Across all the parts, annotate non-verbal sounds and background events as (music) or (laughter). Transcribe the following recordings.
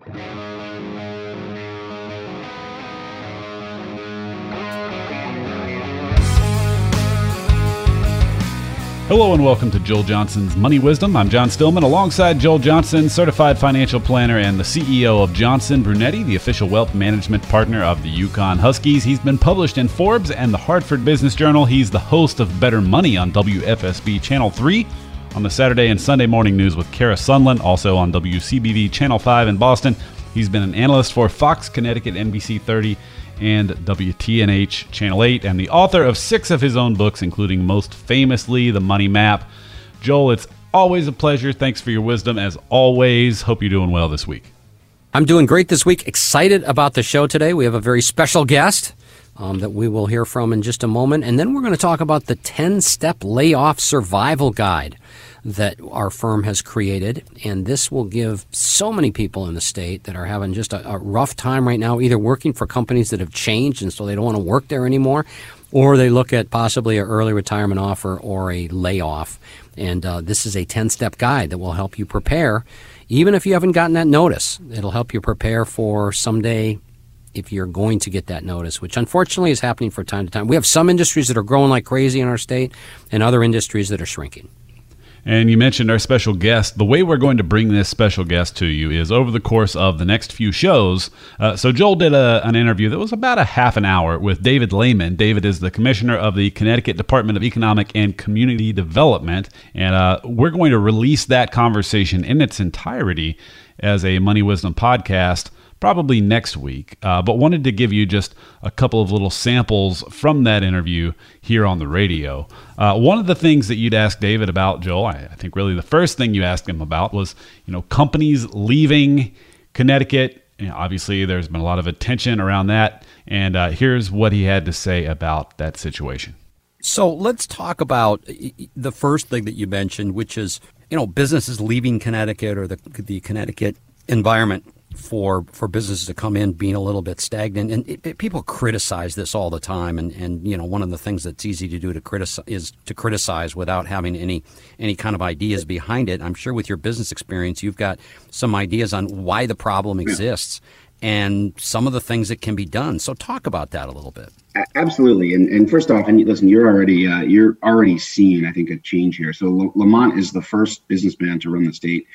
Hello and welcome to Joel Johnson's Money Wisdom. I'm John Stillman alongside Joel Johnson, certified financial planner and the CEO of Johnson Brunetti, the official wealth management partner of the UConn Huskies. He's been published in Forbes and the Hartford Business Journal. He's the host of Better Money on WFSB Channel 3 on the Saturday and Sunday morning news with Kara Sundlun, also on WCVB Channel 5 in Boston. He's been an analyst for Fox Connecticut, NBC 30, and WTNH Channel 8, and the author of six of his own books, including most famously The Money Map. Joel, it's always a pleasure. Thanks for your wisdom as always. Hope you're doing well this week. I'm doing great this week. Excited about the show today. We have a very special guest um, that we will hear from in just a moment. And then we're going to talk about the 10 step layoff survival guide that our firm has created. And this will give so many people in the state that are having just a, a rough time right now, either working for companies that have changed and so they don't want to work there anymore, or they look at possibly an early retirement offer or a layoff. And uh, this is a 10 step guide that will help you prepare, even if you haven't gotten that notice. It'll help you prepare for someday if you're going to get that notice, which unfortunately is happening from time to time. We have some industries that are growing like crazy in our state and other industries that are shrinking. And you mentioned our special guest. The way we're going to bring this special guest to you is over the course of the next few shows. Uh, so, Joel did a, an interview that was about a half an hour with David Lehman. David is the commissioner of the Connecticut Department of Economic and Community Development. And uh, we're going to release that conversation in its entirety as a Money Wisdom podcast probably next week, uh, but wanted to give you just a couple of little samples from that interview here on the radio. Uh, one of the things that you'd ask David about, Joel, I, I, think really the first thing you asked him about was, you know, companies leaving Connecticut. You know, obviously, there's been a lot of attention around that, and uh, here's what he had to say about that situation. So let's talk about the first thing that you mentioned, which is you know businesses leaving Connecticut or the the Connecticut environment for for businesses to come in being a little bit stagnant. And it, it, people criticize this all the time. And and you know one of the things that's easy to do to criticize is to criticize without having any any kind of ideas behind it. I'm sure with your business experience you've got some ideas on why the problem exists and some of the things that can be done. So talk about that a little bit. Absolutely. And, and first off and listen you're already uh, you're already seeing i think a change here. So lamont is the first businessman to run the state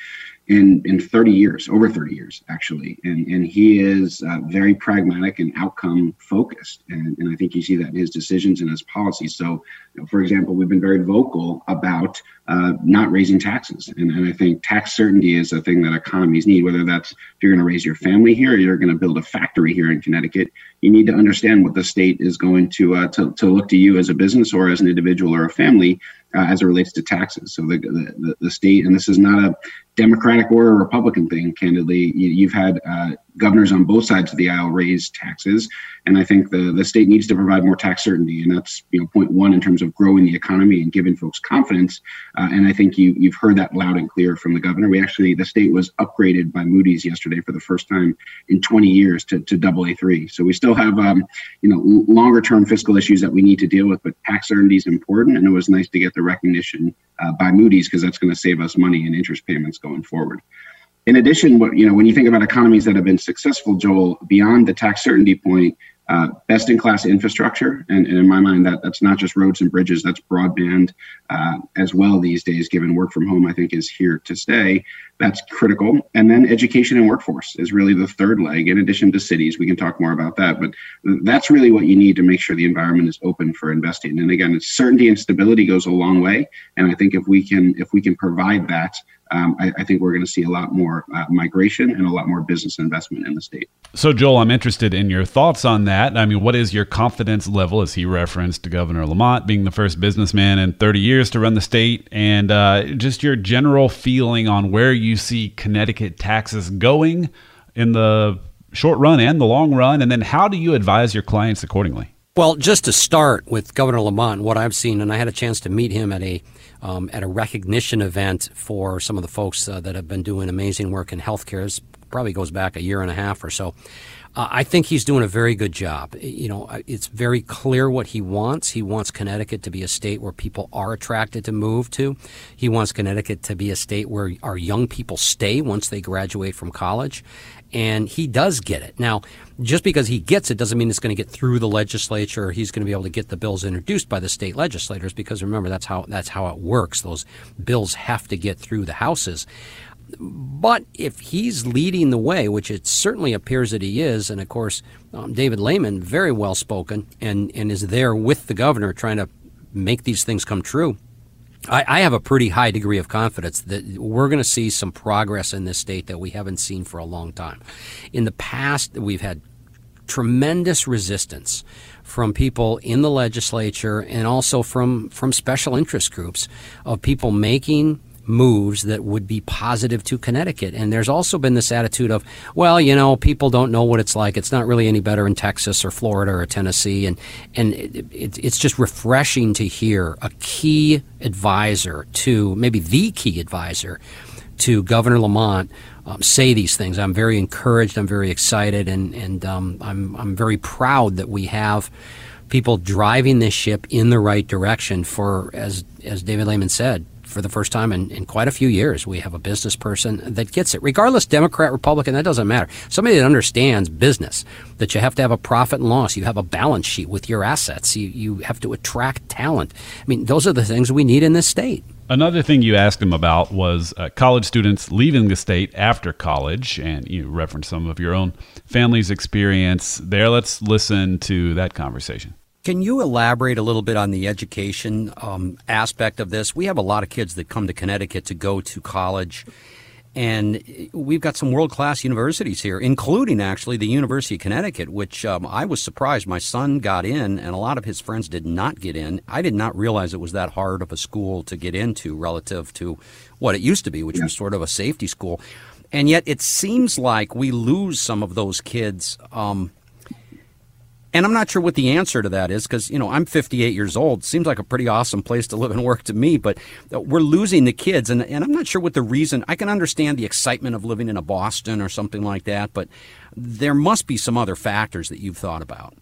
in in 30 years, over 30 years actually, and and he is uh, very pragmatic and outcome focused, and, and I think you see that in his decisions and his policies. So, you know, for example, we've been very vocal about uh, not raising taxes, and, and I think tax certainty is a thing that economies need. Whether that's if you're going to raise your family here, or you're going to build a factory here in Connecticut, you need to understand what the state is going to uh, to to look to you as a business or as an individual or a family uh, as it relates to taxes. So the, the, the state, and this is not a Democratic or a Republican thing, candidly. You, have had uh, governors on both sides of the aisle raise taxes, and I think the, the state needs to provide more tax certainty, and that's you know point one in terms of growing the economy and giving folks confidence. Uh, and I think you you've heard that loud and clear from the governor. We actually the state was upgraded by Moody's yesterday for the first time in 20 years to to double A three. So we still have um, you know longer term fiscal issues that we need to deal with, but tax certainty is important, and it was nice to get the recognition uh, by Moody's because that's going to save us money in interest payments going forward. In addition, what you know, when you think about economies that have been successful, Joel, beyond the tax certainty point, uh, best in class infrastructure. And, and, in my mind, that that's not just roads and bridges, that's broadband uh, as well these days, given work from home, I think is here to stay. That's critical. And then education and workforce is really the third leg, in addition to cities. We can talk more about that, but that's really what you need to make sure the environment is open for investing. And again, certainty and stability goes a long way. And I think if we can if we can provide that, um, I, I, think we're going to see a lot more uh, migration and a lot more business investment in the state. So, Joel, I'm interested in your thoughts on that. I mean, what is your confidence level, as he referenced to Governor Lamont being the first businessman in 30 years to run the state, and uh, just your general feeling on where you see Connecticut taxes going in the short run and the long run, and then how do you advise your clients accordingly? Well, just to start with Governor Lamont, what I've seen, and I had a chance to meet him at a um, at a recognition event for some of the folks uh, that have been doing amazing work in healthcare. It's probably goes back a year and a half or so. Uh, I think he's doing a very good job. You know, it's very clear what he wants. He wants Connecticut to be a state where people are attracted to move to. He wants Connecticut to be a state where our young people stay once they graduate from college. And he does get it. Now, just because he gets it doesn't mean it's going to get through the legislature. He's going to be able to get the bills introduced by the state legislators because remember that's how that's how it works. Those bills have to get through the houses. But if he's leading the way, which it certainly appears that he is, and of course, um, David Lehman, very well spoken, and, and is there with the governor trying to make these things come true. I, I have a pretty high degree of confidence that we're going to see some progress in this state that we haven't seen for a long time. In the past, we've had tremendous resistance from people in the legislature and also from, from special interest groups of people making moves that would be positive to Connecticut. And there's also been this attitude of, well, you know, people don't know what it's like. It's not really any better in Texas or Florida or Tennessee. And, and it, it, it's just refreshing to hear a key advisor to, maybe the key advisor to Governor Lamont um, say these things. I'm very encouraged. I'm very excited. And, and um, I'm, I'm very proud that we have people driving this ship in the right direction for, as, as David Lehman said, for the first time in, in quite a few years. We have a business person that gets it, regardless Democrat, Republican, that doesn't matter. Somebody that understands business, that you have to have a profit and loss, you have a balance sheet with your assets, you, you have to attract talent. I mean, those are the things we need in this state. Another thing you asked him about was uh, college students leaving the state after college, and you referenced some of your own family's experience there. Let's listen to that conversation. Can you elaborate a little bit on the education um, aspect of this? We have a lot of kids that come to Connecticut to go to college, and we've got some world class universities here, including actually the University of Connecticut, which um, I was surprised. My son got in, and a lot of his friends did not get in. I did not realize it was that hard of a school to get into relative to what it used to be, which yeah. was sort of a safety school. And yet it seems like we lose some of those kids. Um, and I'm not sure what the answer to that is because, you know, I'm 58 years old. Seems like a pretty awesome place to live and work to me, but uh, we're losing the kids. And, and I'm not sure what the reason. I can understand the excitement of living in a Boston or something like that, but there must be some other factors that you've thought about.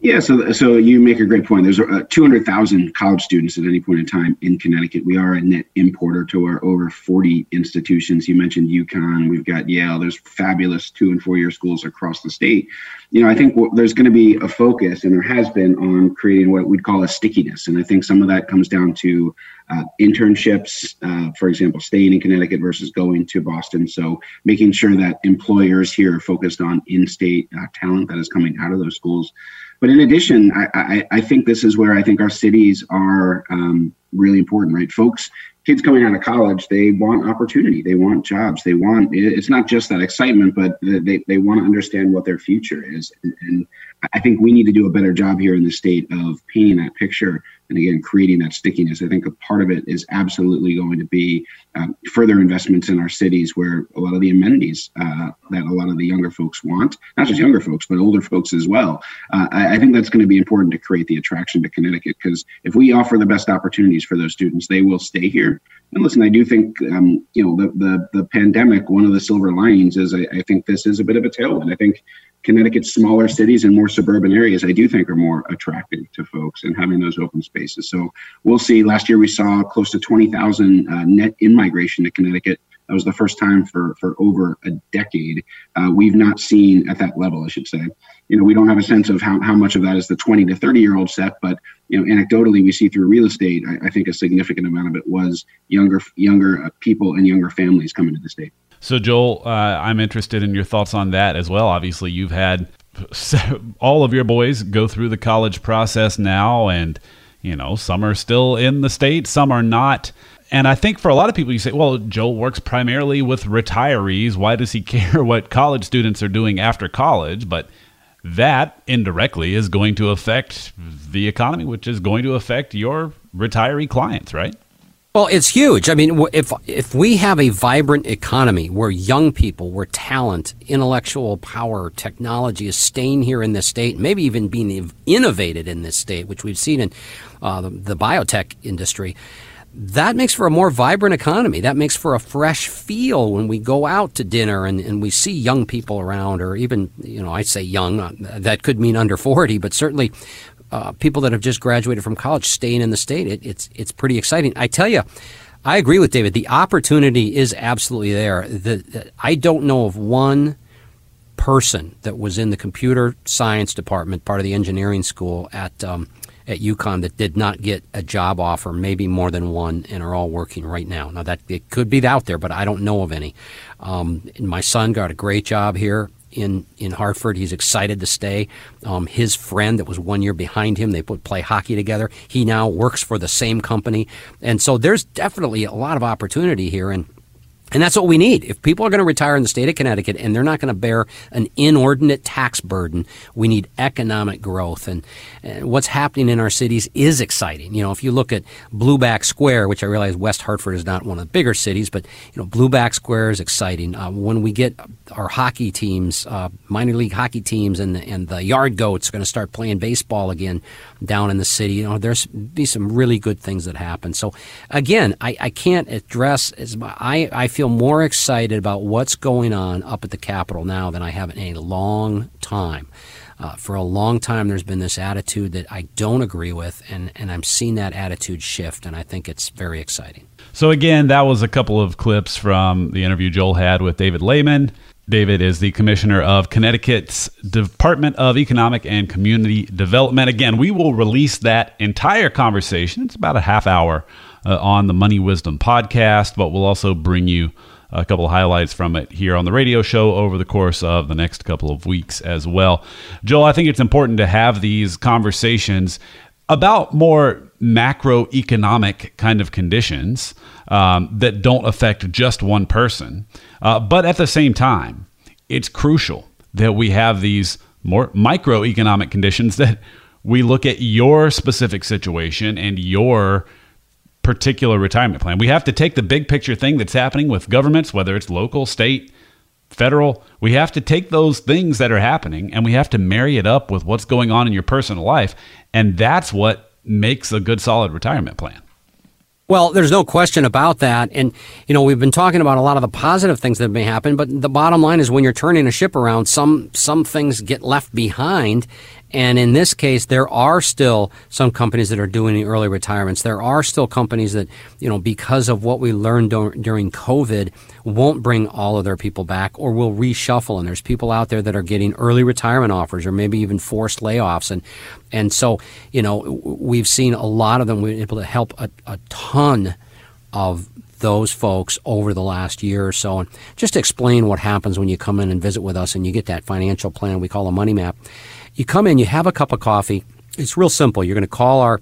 Yeah, so so you make a great point. There's uh, 200,000 college students at any point in time in Connecticut. We are a net importer to our over 40 institutions. You mentioned UConn. We've got Yale. There's fabulous two and four year schools across the state. You know, I think there's going to be a focus, and there has been, on creating what we'd call a stickiness. And I think some of that comes down to uh, internships, uh, for example, staying in Connecticut versus going to Boston. So making sure that employers here are focused on in-state uh, talent that is coming out of those schools. But in addition, I, I, I, think this is where I think our cities are um, really important, right? Folks, kids coming out of college, they want opportunity, they want jobs, they want, it's not just that excitement, but they, they want to understand what their future is. And, and I think we need to do a better job here in the state of painting that picture and again creating that stickiness. I think a part of it is absolutely going to be um, further investments in our cities where a lot of the amenities uh, that a lot of the younger folks want not just younger folks but older folks as well. Uh, I, I, think that's going to be important to create the attraction to connecticut because if we offer the best opportunities for those students they will stay here. And listen i do think um, you know the, the, the pandemic one of the silver linings is I, I think this is a bit of a tailwind. I think Connecticut's smaller cities and more suburban areas, I do think are more attractive to folks and having those open spaces. So we'll see. Last year we saw close to 20,000 uh, net in migration to Connecticut. That was the first time for, for over a decade. Uh, we've not seen at that level, I should say. You know, we don't have a sense of how, how much of that is the 20 to 30 year old set, but you know, anecdotally, we see through real estate. I, I think a significant amount of it was younger younger uh, people and younger families coming to the state. So, Joel, uh, I'm interested in your thoughts on that as well. Obviously, you've had (laughs) all of your boys go through the college process now, and you know, some are still in the state, some are not. And I think for a lot of people, you say, well, Joel works primarily with retirees. Why does he (laughs) care what college students are doing after college? But that indirectly is going to affect the economy, which is going to affect your retiree clients, right? Well, it's huge. I mean, if if we have a vibrant economy where young people, where talent, intellectual power, technology is staying here in this state, maybe even being innovated in this state, which we've seen in uh, the, the biotech industry, that makes for a more vibrant economy. That makes for a fresh feel when we go out to dinner and, and we see young people around, or even, you know, I say young, that could mean under 40, but certainly uh, people that have just graduated from college staying in the state. It, it's, it's pretty exciting. I tell you, I agree with David. The opportunity is absolutely there. The, the, I don't know of one person that was in the computer science department, part of the engineering school at um, at UConn that did not get a job offer, maybe more than one, and are all working right now. Now that it could be out there, but I don't know of any. Um, my son got a great job here in in Hartford. He's excited to stay. Um, his friend that was one year behind him, they put play hockey together. He now works for the same company, and so there's definitely a lot of opportunity here. And and that's what we need. If people are going to retire in the state of Connecticut and they're not going to bear an inordinate tax burden, we need economic growth. And, and, what's happening in our cities is exciting. You know, if you look at Blueback Square, which I realize West Hartford is not one of the bigger cities, but, you know, Blueback Square is exciting. Uh, when we get our hockey teams, uh, minor league hockey teams, and, and the Yard Goats going to start playing baseball again down in the city, you know, there's be some really good things that happen. So, again, I, I can't address as I, I feel more excited about what's going on up at the Capitol now than I have in a long time. Uh, for a long time, there's been this attitude that I don't agree with, and, and I'm seeing that attitude shift, and I think it's very exciting. So, again, that was a couple of clips from the interview Joel had with David Lehman. David is the commissioner of Connecticut's Department of Economic and Community Development. Again, we will release that entire conversation. It's about a half hour uh, on the Money Wisdom podcast, but we'll also bring you a couple of highlights from it here on the radio show over the course of the next couple of weeks as well. Joel, I think it's important to have these conversations about more macroeconomic kind of conditions um, that don't affect just one person. Uh, but at the same time, it's crucial that we have these more microeconomic conditions that we look at your specific situation and your particular retirement plan. We have to take the big picture thing that's happening with governments, whether it's local, state, federal. We have to take those things that are happening and we have to marry it up with what's going on in your personal life. And that's what makes a good, solid retirement plan. Well, there's no question about that. And, you know, we've been talking about a lot of the positive things that may happen, but the bottom line is when you're turning a ship around, some, some things get left behind. And in this case, there are still some companies that are doing early retirements. There are still companies that, you know, because of what we learned do- during COVID, won't bring all of their people back or will reshuffle. And there's people out there that are getting early retirement offers or maybe even forced layoffs. And, and so, you know, we've seen a lot of them. We're able to help a, a ton of those folks over the last year or so. And just explain what happens when you come in and visit with us and you get that financial plan we call a money map. You come in, you have a cup of coffee. It's real simple. You're going to call our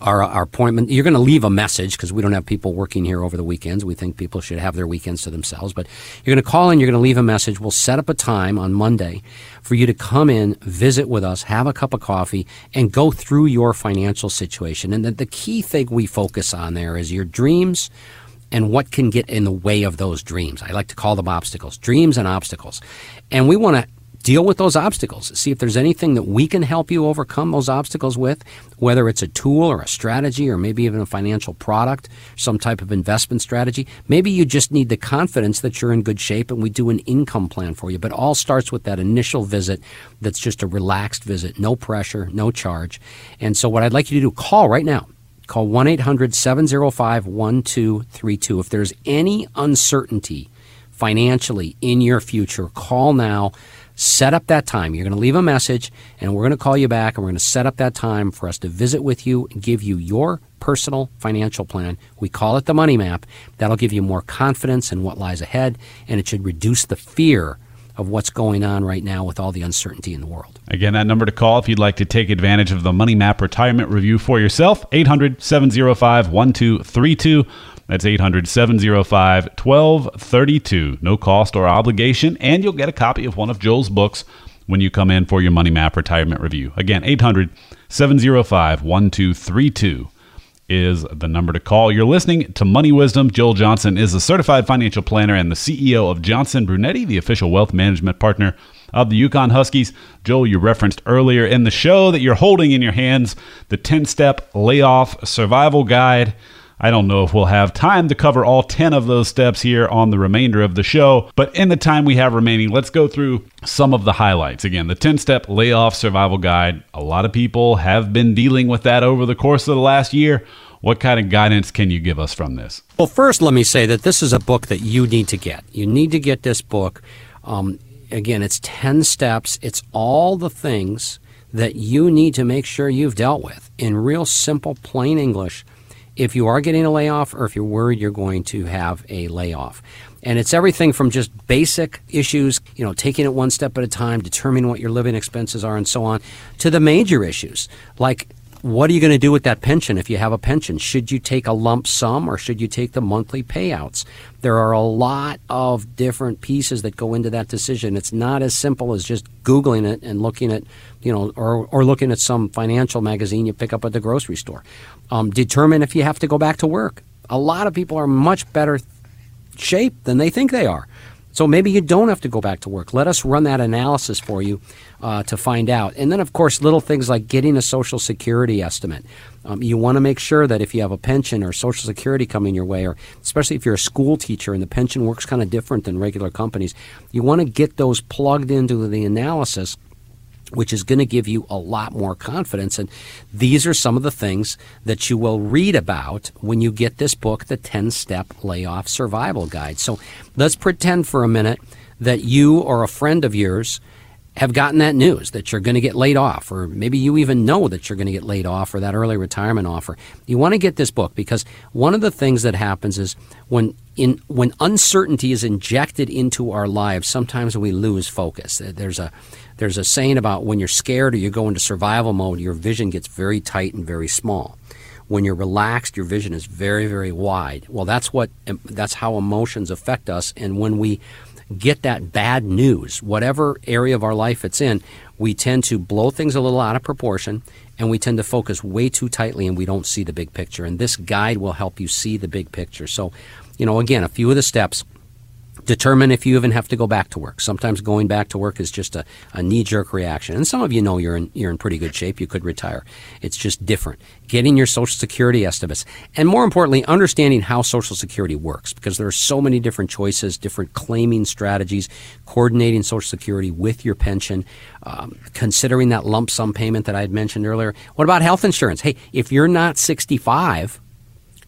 our, uh, our appointment. You're going to leave a message because we don't have people working here over the weekends. We think people should have their weekends to themselves. But you're going to call in, you're going to leave a message. We'll set up a time on Monday for you to come in, visit with us, have a cup of coffee, and go through your financial situation. And the, the key thing we focus on there is your dreams and what can get in the way of those dreams. I like to call them obstacles, dreams and obstacles. And we want to deal with those obstacles. See if there's anything that we can help you overcome those obstacles with, whether it's a tool or a strategy or maybe even a financial product, some type of investment strategy. Maybe you just need the confidence that you're in good shape and we do an income plan for you. But all starts with that initial visit that's just a relaxed visit, no pressure, no charge. And so what I'd like you to do, call right now. Call 1 800 705 1232. If there's any uncertainty financially in your future, call now set up that time. You're going to leave a message, and we're going to call you back, and we're going to set up that time for us to visit with you and give you your personal financial plan. We call it the money map. That'll give you more confidence in what lies ahead, and it should reduce the fear of what's going on right now with all the uncertainty in the world. Again, that number to call if you'd like to take advantage of the Money Map Retirement Review for yourself 800 705 1232. That's 800 705 1232. No cost or obligation, and you'll get a copy of one of Joel's books when you come in for your Money Map Retirement Review. Again, 800 705 1232 is the number to call. You're listening to Money Wisdom. Joel Johnson is a certified financial planner and the CEO of Johnson Brunetti, the official wealth management partner of the UConn Huskies. Joel, you referenced earlier in the show that you're holding in your hands the 10 step layoff survival guide. I don't know if we'll have time to cover all 10 of those steps here on the remainder of the show, but in the time we have remaining, let's go through some of the highlights. Again, the 10 step layoff survival guide. A lot of people have been dealing with that over the course of the last year. What kind of guidance can you give us from this? Well, first, let me say that this is a book that you need to get. You need to get this book. Um, again, it's 10 steps, it's all the things that you need to make sure you've dealt with in real simple, plain English if you are getting a layoff or if you're worried you're going to have a layoff. And it's everything from just basic issues, you know, taking it one step at a time, determining what your living expenses are, and so on, to the major issues like what are you going to do with that pension if you have a pension? Should you take a lump sum or should you take the monthly payouts? There are a lot of different pieces that go into that decision. It's not as simple as just Googling it and looking at, you know, or, or looking at some financial magazine you pick up at the grocery store. Um, determine if you have to go back to work. A lot of people are much better shape than they think they are. So maybe you don't have to go back to work. Let us run that analysis for you uh, to find out. And then, of course, little things like getting a Social Security estimate. Um, you want to make sure that if you have a pension or Social Security coming your way, or especially if you're a school teacher and the pension works kind of different than regular companies, you want to get those plugged into the analysis which is going to give you a lot more confidence. And these are some of the things that you will read about when you get this book, The 10 Step Layoff Survival Guide. So let's pretend for a minute that you or a friend of yours have gotten that news that you're going to get laid off, or maybe you even know that you're going to get laid off or that early retirement offer. You want to get this book because one of the things that happens is when in when uncertainty is injected into our lives, sometimes we lose focus. There's a there's a saying about when you're scared or you go into survival mode, your vision gets very tight and very small. When you're relaxed, your vision is very, very wide. Well, that's what that's how emotions affect us. And when we get that bad news, whatever area of our life it's in, we tend to blow things a little out of proportion and we tend to focus way too tightly and we don't see the big picture. And this guide will help you see the big picture. So, you know, again, a few of the steps Determine if you even have to go back to work. Sometimes going back to work is just a, a knee jerk reaction. And some of you know you're in, you're in pretty good shape. You could retire. It's just different. Getting your Social Security estimates. And more importantly, understanding how Social Security works because there are so many different choices, different claiming strategies, coordinating Social Security with your pension, um, considering that lump sum payment that I had mentioned earlier. What about health insurance? Hey, if you're not 65,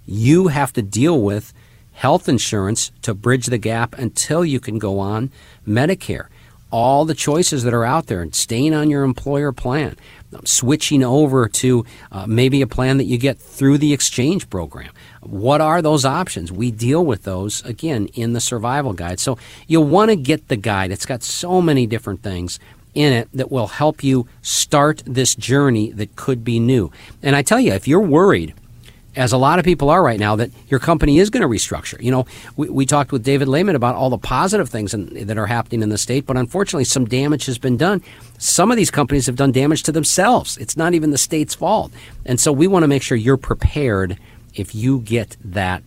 you have to deal with health insurance to bridge the gap until you can go on Medicare. All the choices that are out there, and staying on your employer plan, switching over to uh, maybe a plan that you get through the exchange program. What are those options? We deal with those again in the survival guide. So you'll want to get the guide. It's got so many different things in it that will help you start this journey that could be new. And I tell you, if you're worried as a lot of people are right now, that your company is going to restructure. You know, we, we talked with David Lehman about all the positive things in, that are happening in the state, but unfortunately, some damage has been done. Some of these companies have done damage to themselves. It's not even the state's fault. And so we want to make sure you're prepared if you get that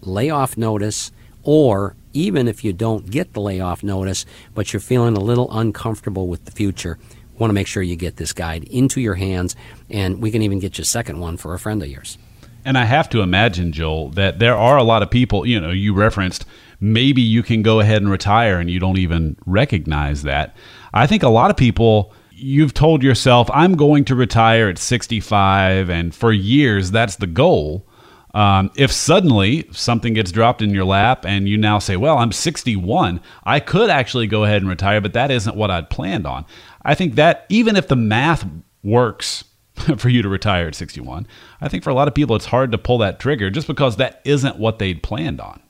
layoff notice or even if you don't get the layoff notice, but you're feeling a little uncomfortable with the future, want to make sure you get this guide into your hands, and we can even get you a second one for a friend of yours. And I have to imagine, Joel, that there are a lot of people, you know, you referenced maybe you can go ahead and retire and you don't even recognize that. I think a lot of people, you've told yourself, I'm going to retire at 65, and for years, that's the goal. Um, if suddenly something gets dropped in your lap and you now say, Well, I'm 61, I could actually go ahead and retire, but that isn't what I'd planned on. I think that even if the math works (laughs) for you to retire at 61. I think for a lot of people, it's hard to pull that trigger just because that isn't what they'd planned on.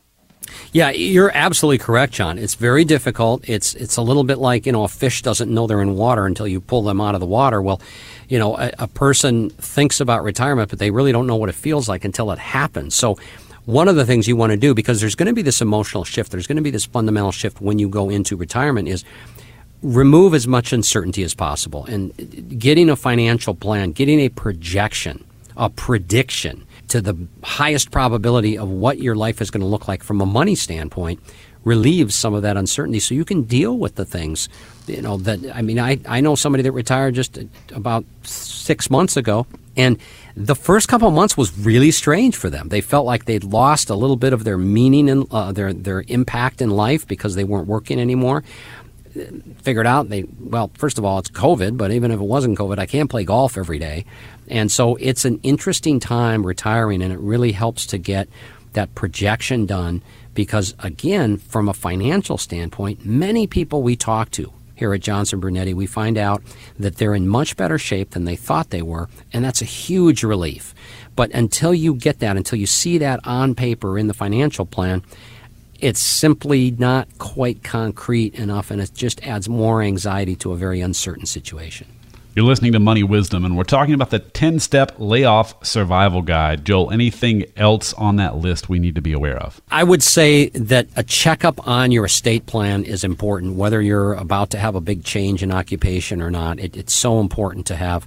Yeah, you're absolutely correct, John. It's very difficult. It's it's a little bit like you know a fish doesn't know they're in water until you pull them out of the water. Well, you know a, a person thinks about retirement, but they really don't know what it feels like until it happens. So one of the things you want to do because there's going to be this emotional shift there's going to be this fundamental shift when you go into retirement is remove as much uncertainty as possible and getting a financial plan, getting a projection, a prediction to the highest probability of what your life is going to look like from a money standpoint relieves some of that uncertainty so you can deal with the things you know that i mean i, I know somebody that retired just about six months ago and the first couple months was really strange for them. They felt like they'd lost a little bit of their meaning and uh, their their impact in life because they weren't working anymore. Figured out they well, first of all, it's COVID, but even if it wasn't COVID, I can't play golf every day, and so it's an interesting time retiring, and it really helps to get that projection done because again, from a financial standpoint, many people we talk to here at Johnson Brunetti, we find out that they're in much better shape than they thought they were, and that's a huge relief. But until you get that, until you see that on paper in the financial plan, it's simply not quite concrete enough, and it just adds more anxiety to a very uncertain situation. You're listening to Money Wisdom, and we're talking about the 10 step layoff survival guide. Joel, anything else on that list we need to be aware of? I would say that a checkup on your estate plan is important, whether you're about to have a big change in occupation or not. It, it's so important to have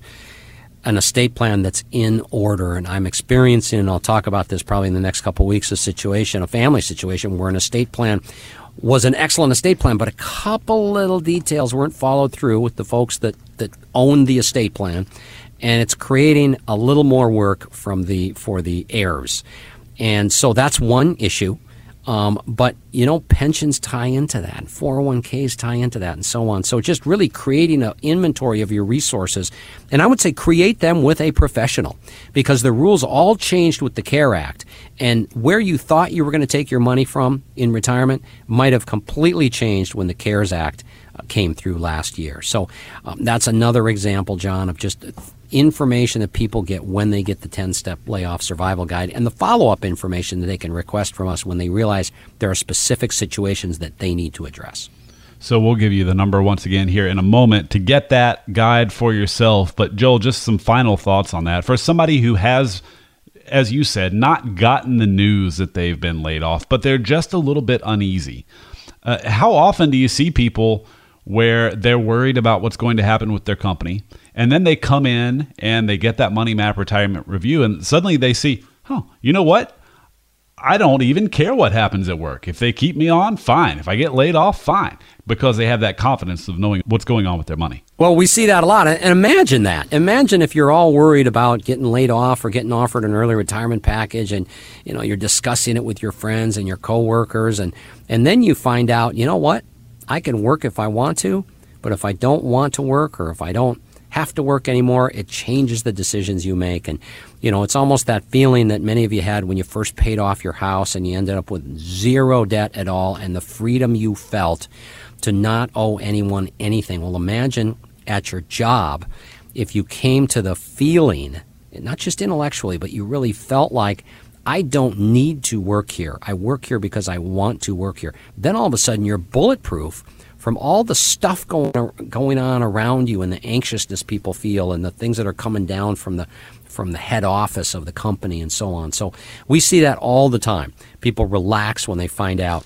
an estate plan that's in order. And I'm experiencing, and I'll talk about this probably in the next couple weeks, a situation, a family situation where an estate plan was an excellent estate plan, but a couple little details weren't followed through with the folks that, that owned the estate plan, and it's creating a little more work from the for the heirs. And so that's one issue. Um, but you know, pensions tie into that, 401ks tie into that, and so on. So just really creating an inventory of your resources, and I would say create them with a professional, because the rules all changed with the CARE Act, and where you thought you were going to take your money from in retirement might have completely changed when the CARES Act uh, came through last year. So um, that's another example, John, of just information that people get when they get the 10 step layoff survival guide and the follow up information that they can request from us when they realize there are specific situations that they need to address. So we'll give you the number once again here in a moment to get that guide for yourself. But Joel, just some final thoughts on that. For somebody who has, as you said, not gotten the news that they've been laid off, but they're just a little bit uneasy. Uh, how often do you see people where they're worried about what's going to happen with their company? And then they come in and they get that money map retirement review, and suddenly they see, oh, you know what? I don't even care what happens at work. If they keep me on, fine. If I get laid off, fine. Because they have that confidence of knowing what's going on with their money. Well, we see that a lot. And imagine that. Imagine if you're all worried about getting laid off or getting offered an early retirement package and, you know, you're discussing it with your friends and your coworkers and and then you find out, you know what? I can work if I want to, but if I don't want to work or if I don't have to work anymore. It changes the decisions you make. And, you know, it's almost that feeling that many of you had when you first paid off your house and you ended up with zero debt at all and the freedom you felt to not owe anyone anything. Well, imagine at your job if you came to the feeling, not just intellectually, but you really felt like, I don't need to work here. I work here because I want to work here. Then all of a sudden you're bulletproof from all the stuff going going on around you and the anxiousness people feel and the things that are coming down from the from the head office of the company and so on. So we see that all the time. People relax when they find out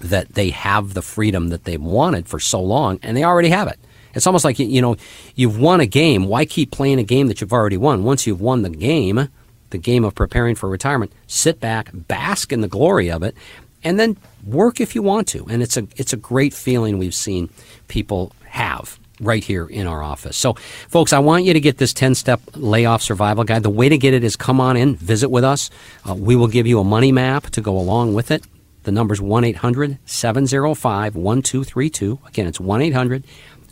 that they have the freedom that they've wanted for so long and they already have it. It's almost like you know you've won a game. Why keep playing a game that you've already won? Once you've won the game, the game of preparing for retirement, sit back, bask in the glory of it, and then work if you want to. And it's a it's a great feeling we've seen people have right here in our office. So, folks, I want you to get this 10 step layoff survival guide. The way to get it is come on in, visit with us. Uh, we will give you a money map to go along with it. The number's 1 800 705 1232. Again, it's 1 800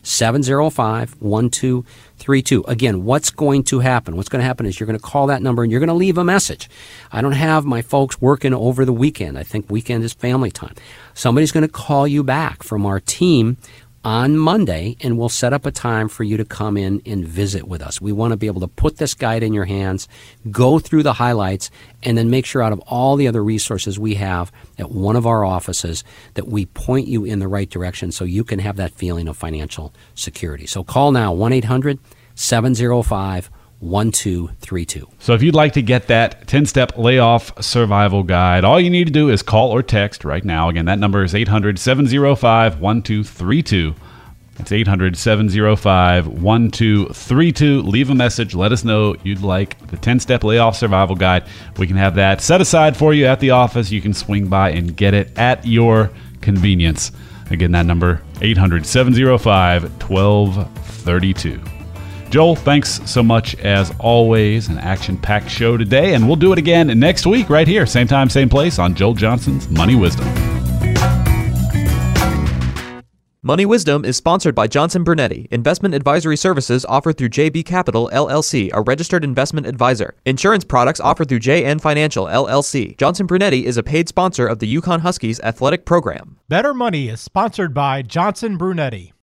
705 1232. Again, what's going to happen? What's going to happen is you're going to call that number and you're going to leave a message. I don't have my folks working over the weekend. I think weekend is family time. Somebody's going to call you back from our team on Monday, and we'll set up a time for you to come in and visit with us. We want to be able to put this guide in your hands, go through the highlights, and then make sure out of all the other resources we have at one of our offices that we point you in the right direction so you can have that feeling of financial security. So call now 1 800 705 1232. So if you'd like to get that 10 step layoff survival guide, all you need to do is call or text right now. Again, that number is 800 705 1232. It's 800 705 1232. Leave a message. Let us know you'd like the 10 step layoff survival guide. We can have that set aside for you at the office. You can swing by and get it at your convenience. Again, that number 800 705 1232. Joel, thanks so much as always. An action packed show today, and we'll do it again next week right here, same time, same place on Joel Johnson's Money Wisdom. Money Wisdom is sponsored by Johnson Brunetti, investment advisory services offered through JB Capital LLC, a registered investment advisor. Insurance products offered through JN Financial LLC. Johnson Brunetti is a paid sponsor of the UConn Huskies athletic program. Better Money is sponsored by Johnson Brunetti.